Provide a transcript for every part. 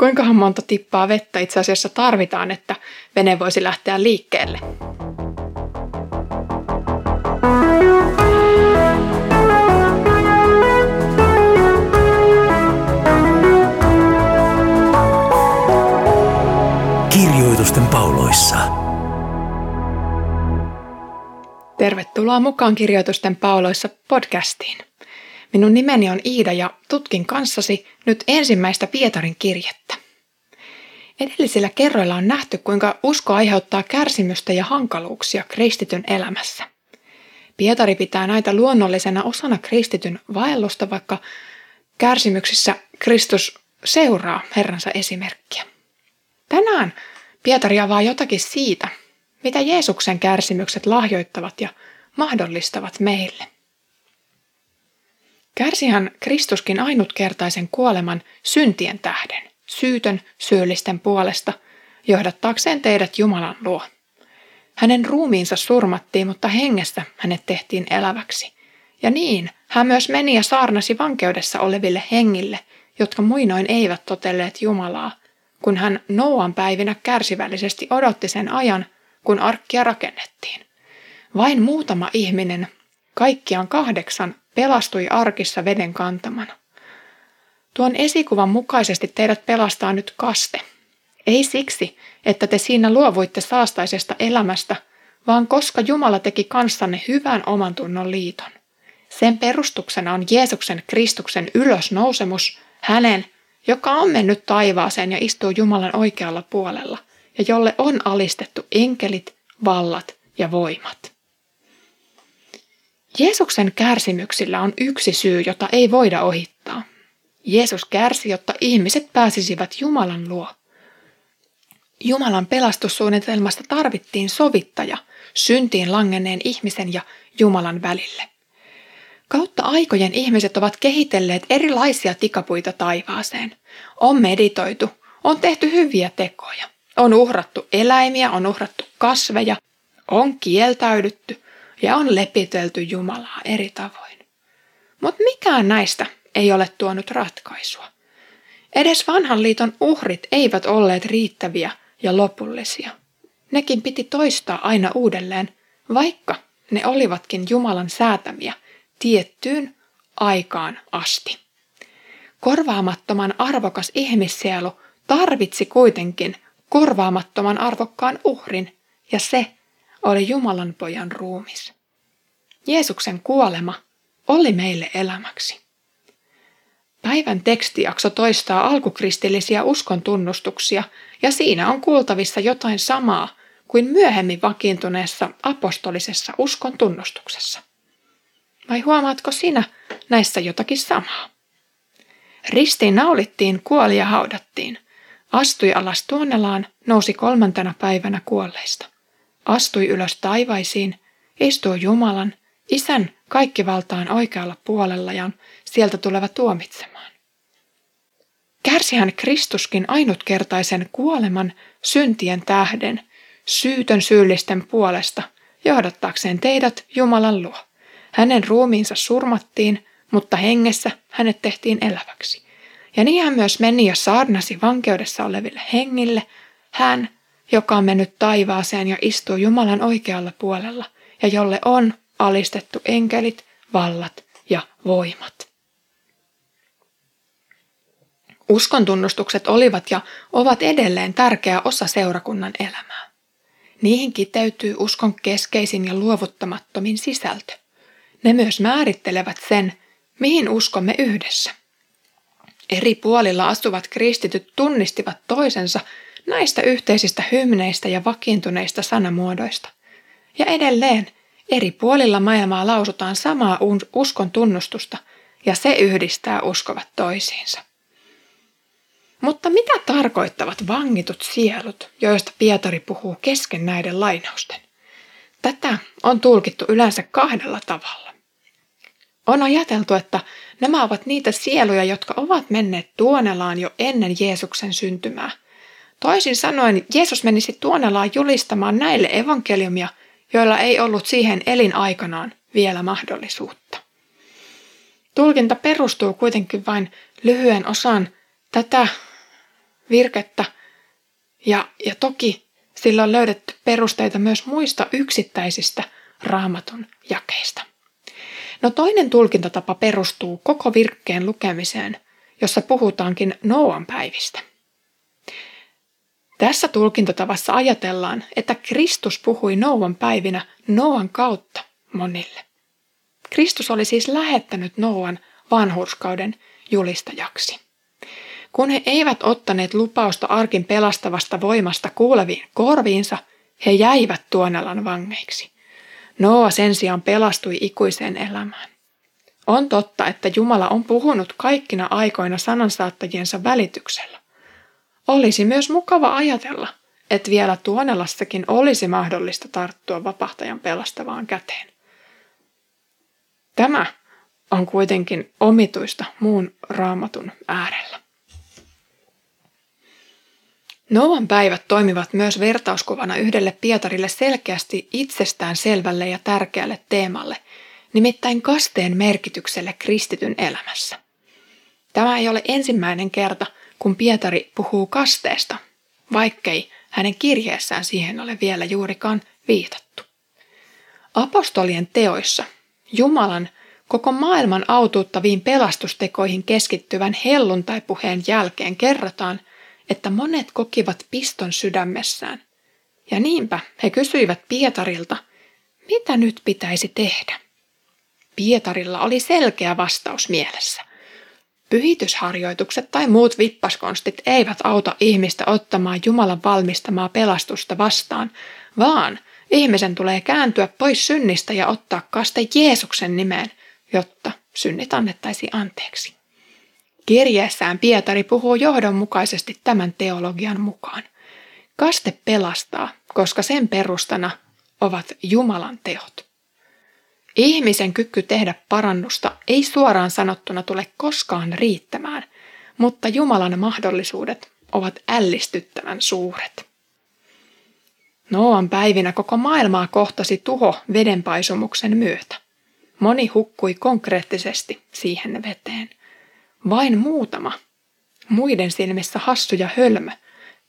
Kuinkahan monta tippaa vettä itse asiassa tarvitaan, että vene voisi lähteä liikkeelle? Kirjoitusten pauloissa. Tervetuloa mukaan Kirjoitusten pauloissa podcastiin. Minun nimeni on Iida ja tutkin kanssasi nyt ensimmäistä Pietarin kirjettä. Edellisillä kerroilla on nähty, kuinka usko aiheuttaa kärsimystä ja hankaluuksia kristityn elämässä. Pietari pitää näitä luonnollisena osana kristityn vaellusta, vaikka kärsimyksissä Kristus seuraa Herransa esimerkkiä. Tänään Pietari avaa jotakin siitä, mitä Jeesuksen kärsimykset lahjoittavat ja mahdollistavat meille. Kärsihän Kristuskin ainutkertaisen kuoleman syntien tähden, syytön syyllisten puolesta, johdattaakseen teidät Jumalan luo. Hänen ruumiinsa surmattiin, mutta hengessä hänet tehtiin eläväksi. Ja niin, hän myös meni ja saarnasi vankeudessa oleville hengille, jotka muinoin eivät totelleet Jumalaa, kun hän Noan päivinä kärsivällisesti odotti sen ajan, kun arkkia rakennettiin. Vain muutama ihminen, kaikkiaan kahdeksan, pelastui arkissa veden kantamana. Tuon esikuvan mukaisesti teidät pelastaa nyt kaste. Ei siksi, että te siinä luovuitte saastaisesta elämästä, vaan koska Jumala teki kanssanne hyvän oman tunnon liiton. Sen perustuksena on Jeesuksen Kristuksen ylösnousemus, hänen, joka on mennyt taivaaseen ja istuu Jumalan oikealla puolella, ja jolle on alistettu enkelit, vallat ja voimat. Jeesuksen kärsimyksillä on yksi syy, jota ei voida ohittaa. Jeesus kärsi, jotta ihmiset pääsisivät Jumalan luo. Jumalan pelastussuunnitelmasta tarvittiin sovittaja syntiin langenneen ihmisen ja Jumalan välille. Kautta aikojen ihmiset ovat kehitelleet erilaisia tikapuita taivaaseen. On meditoitu, on tehty hyviä tekoja, on uhrattu eläimiä, on uhrattu kasveja, on kieltäydytty ja on lepitelty Jumalaa eri tavoin. Mutta mikään näistä ei ole tuonut ratkaisua. Edes vanhan liiton uhrit eivät olleet riittäviä ja lopullisia. Nekin piti toistaa aina uudelleen, vaikka ne olivatkin Jumalan säätämiä tiettyyn aikaan asti. Korvaamattoman arvokas ihmissielu tarvitsi kuitenkin korvaamattoman arvokkaan uhrin, ja se oli Jumalan pojan ruumis. Jeesuksen kuolema oli meille elämäksi. Päivän tekstijakso toistaa alkukristillisiä uskon tunnustuksia, ja siinä on kuultavissa jotain samaa kuin myöhemmin vakiintuneessa apostolisessa uskon tunnustuksessa. Vai huomaatko sinä näissä jotakin samaa? Ristiin naulittiin, kuoli ja haudattiin. Astui alas tuonelaan, nousi kolmantena päivänä kuolleista. Astui ylös taivaisiin, istui Jumalan, Isän kaikkivaltaan oikealla puolella ja sieltä tuleva tuomitsemaan. Kärsihän Kristuskin ainutkertaisen kuoleman syntien tähden, syytön syyllisten puolesta, johdattaakseen teidät Jumalan luo. Hänen ruumiinsa surmattiin, mutta hengessä hänet tehtiin eläväksi. Ja niin hän myös meni ja saarnasi vankeudessa oleville hengille, hän, joka on mennyt taivaaseen ja istuu Jumalan oikealla puolella, ja jolle on alistettu enkelit, vallat ja voimat. Uskon tunnustukset olivat ja ovat edelleen tärkeä osa seurakunnan elämää. Niihin kiteytyy uskon keskeisin ja luovuttamattomin sisältö. Ne myös määrittelevät sen, mihin uskomme yhdessä. Eri puolilla asuvat kristityt tunnistivat toisensa näistä yhteisistä hymneistä ja vakiintuneista sanamuodoista. Ja edelleen eri puolilla maailmaa lausutaan samaa uskon tunnustusta ja se yhdistää uskovat toisiinsa. Mutta mitä tarkoittavat vangitut sielut, joista Pietari puhuu kesken näiden lainausten? Tätä on tulkittu yleensä kahdella tavalla. On ajateltu, että nämä ovat niitä sieluja, jotka ovat menneet Tuonelaan jo ennen Jeesuksen syntymää. Toisin sanoen, Jeesus menisi Tuonelaan julistamaan näille evankeliumia, joilla ei ollut siihen elinaikanaan vielä mahdollisuutta. Tulkinta perustuu kuitenkin vain lyhyen osan tätä virkettä ja, ja toki sillä on löydetty perusteita myös muista yksittäisistä raamatun jakeista. No toinen tulkintatapa perustuu koko virkkeen lukemiseen, jossa puhutaankin Noan päivistä. Tässä tulkintatavassa ajatellaan, että Kristus puhui Noan päivinä Noan kautta monille. Kristus oli siis lähettänyt Noan vanhurskauden julistajaksi. Kun he eivät ottaneet lupausta arkin pelastavasta voimasta kuuleviin korviinsa, he jäivät tuonelan vangeiksi. Noa sen sijaan pelastui ikuiseen elämään. On totta, että Jumala on puhunut kaikkina aikoina sanansaattajiensa välityksellä. Olisi myös mukava ajatella, että vielä tuonelassakin olisi mahdollista tarttua vapahtajan pelastavaan käteen. Tämä on kuitenkin omituista muun raamatun äärellä. Noan päivät toimivat myös vertauskuvana yhdelle Pietarille selkeästi itsestään selvälle ja tärkeälle teemalle, nimittäin kasteen merkitykselle kristityn elämässä. Tämä ei ole ensimmäinen kerta, kun Pietari puhuu kasteesta, vaikkei hänen kirjeessään siihen ole vielä juurikaan viitattu. Apostolien teoissa Jumalan koko maailman autuuttaviin pelastustekoihin keskittyvän helluntaipuheen jälkeen kerrotaan, että monet kokivat piston sydämessään. Ja niinpä he kysyivät Pietarilta, mitä nyt pitäisi tehdä. Pietarilla oli selkeä vastaus mielessä. Pyhitysharjoitukset tai muut vippaskonstit eivät auta ihmistä ottamaan Jumalan valmistamaa pelastusta vastaan, vaan ihmisen tulee kääntyä pois synnistä ja ottaa kaste Jeesuksen nimeen, jotta synnit annettaisiin anteeksi. Kirjeessään Pietari puhuu johdonmukaisesti tämän teologian mukaan. Kaste pelastaa, koska sen perustana ovat Jumalan teot. Ihmisen kyky tehdä parannusta ei suoraan sanottuna tule koskaan riittämään, mutta Jumalan mahdollisuudet ovat ällistyttävän suuret. Noan päivinä koko maailmaa kohtasi tuho vedenpaisumuksen myötä. Moni hukkui konkreettisesti siihen veteen. Vain muutama, muiden silmissä hassu ja hölmö,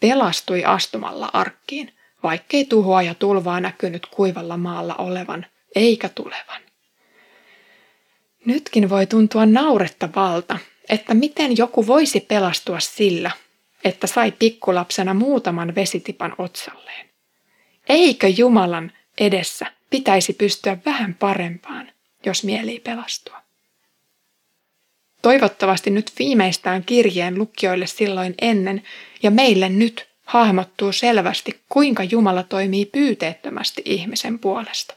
pelastui astumalla arkkiin, vaikkei tuhoa ja tulvaa näkynyt kuivalla maalla olevan eikä tulevan. Nytkin voi tuntua naurettavalta, että miten joku voisi pelastua sillä, että sai pikkulapsena muutaman vesitipan otsalleen. Eikö Jumalan edessä pitäisi pystyä vähän parempaan, jos mieli pelastua? Toivottavasti nyt viimeistään kirjeen lukijoille silloin ennen ja meille nyt hahmottuu selvästi, kuinka Jumala toimii pyyteettömästi ihmisen puolesta.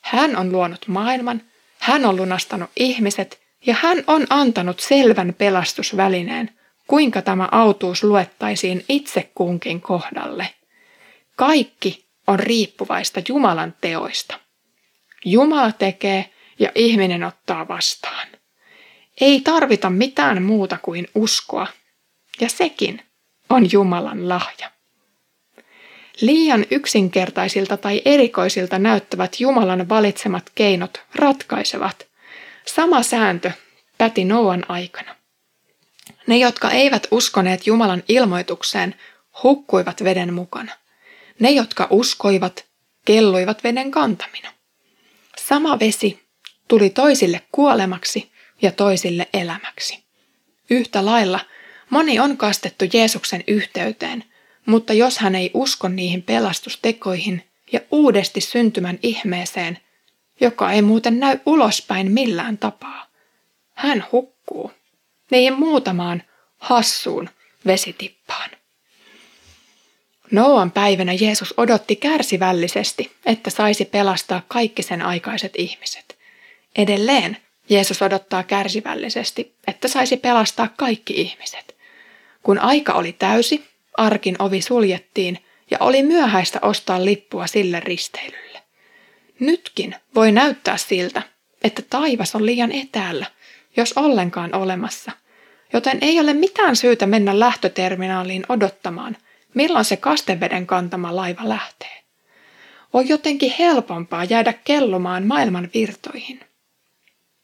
Hän on luonut maailman, hän on lunastanut ihmiset ja hän on antanut selvän pelastusvälineen, kuinka tämä autuus luettaisiin itse kunkin kohdalle. Kaikki on riippuvaista Jumalan teoista. Jumala tekee ja ihminen ottaa vastaan. Ei tarvita mitään muuta kuin uskoa, ja sekin on Jumalan lahja. Liian yksinkertaisilta tai erikoisilta näyttävät Jumalan valitsemat keinot ratkaisevat. Sama sääntö päti Noan aikana. Ne, jotka eivät uskoneet Jumalan ilmoitukseen, hukkuivat veden mukana. Ne, jotka uskoivat, kelluivat veden kantamina. Sama vesi tuli toisille kuolemaksi ja toisille elämäksi. Yhtä lailla moni on kastettu Jeesuksen yhteyteen, mutta jos hän ei usko niihin pelastustekoihin ja uudesti syntymän ihmeeseen, joka ei muuten näy ulospäin millään tapaa, hän hukkuu niihin muutamaan hassuun vesitippaan. Noan päivänä Jeesus odotti kärsivällisesti, että saisi pelastaa kaikki sen aikaiset ihmiset. Edelleen Jeesus odottaa kärsivällisesti, että saisi pelastaa kaikki ihmiset. Kun aika oli täysi, arkin ovi suljettiin ja oli myöhäistä ostaa lippua sille risteilylle. Nytkin voi näyttää siltä, että taivas on liian etäällä, jos ollenkaan olemassa, joten ei ole mitään syytä mennä lähtöterminaaliin odottamaan, milloin se kasteveden kantama laiva lähtee. On jotenkin helpompaa jäädä kellumaan maailman virtoihin.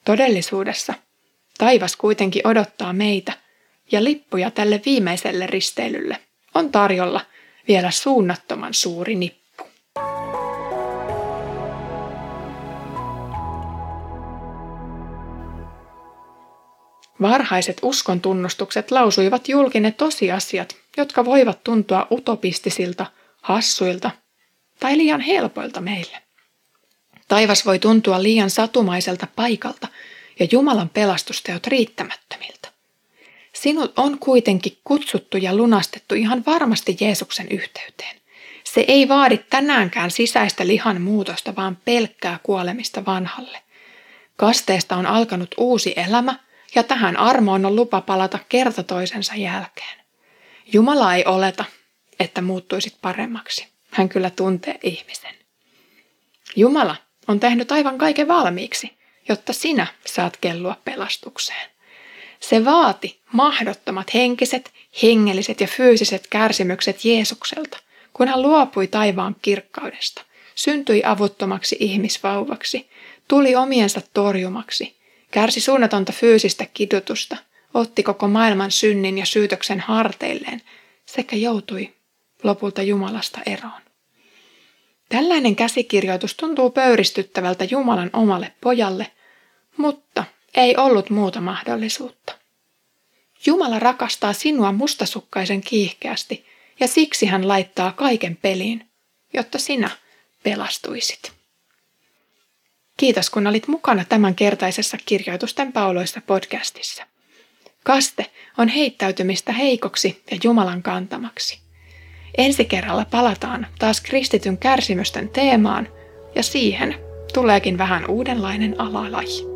Todellisuudessa taivas kuitenkin odottaa meitä ja lippuja tälle viimeiselle risteilylle on tarjolla vielä suunnattoman suuri nippu. Varhaiset uskon tunnustukset lausuivat julki ne tosiasiat, jotka voivat tuntua utopistisilta, hassuilta tai liian helpoilta meille. Taivas voi tuntua liian satumaiselta paikalta ja Jumalan pelastusteot riittämättömiltä. Sinut on kuitenkin kutsuttu ja lunastettu ihan varmasti Jeesuksen yhteyteen. Se ei vaadi tänäänkään sisäistä lihan muutosta, vaan pelkkää kuolemista vanhalle. Kasteesta on alkanut uusi elämä ja tähän armoon on lupa palata kerta toisensa jälkeen. Jumala ei oleta, että muuttuisit paremmaksi. Hän kyllä tuntee ihmisen. Jumala on tehnyt aivan kaiken valmiiksi, jotta sinä saat kellua pelastukseen. Se vaati mahdottomat henkiset, hengelliset ja fyysiset kärsimykset Jeesukselta, kun hän luopui taivaan kirkkaudesta, syntyi avuttomaksi ihmisvauvaksi, tuli omiensa torjumaksi, kärsi suunnatonta fyysistä kidutusta, otti koko maailman synnin ja syytöksen harteilleen sekä joutui lopulta Jumalasta eroon. Tällainen käsikirjoitus tuntuu pöyristyttävältä Jumalan omalle pojalle, mutta ei ollut muuta mahdollisuutta. Jumala rakastaa sinua mustasukkaisen kiihkeästi ja siksi hän laittaa kaiken peliin, jotta sinä pelastuisit. Kiitos kun olit mukana tämän kertaisessa kirjoitusten pauloissa podcastissa. Kaste on heittäytymistä heikoksi ja Jumalan kantamaksi. Ensi kerralla palataan taas kristityn kärsimysten teemaan ja siihen tuleekin vähän uudenlainen alalaji.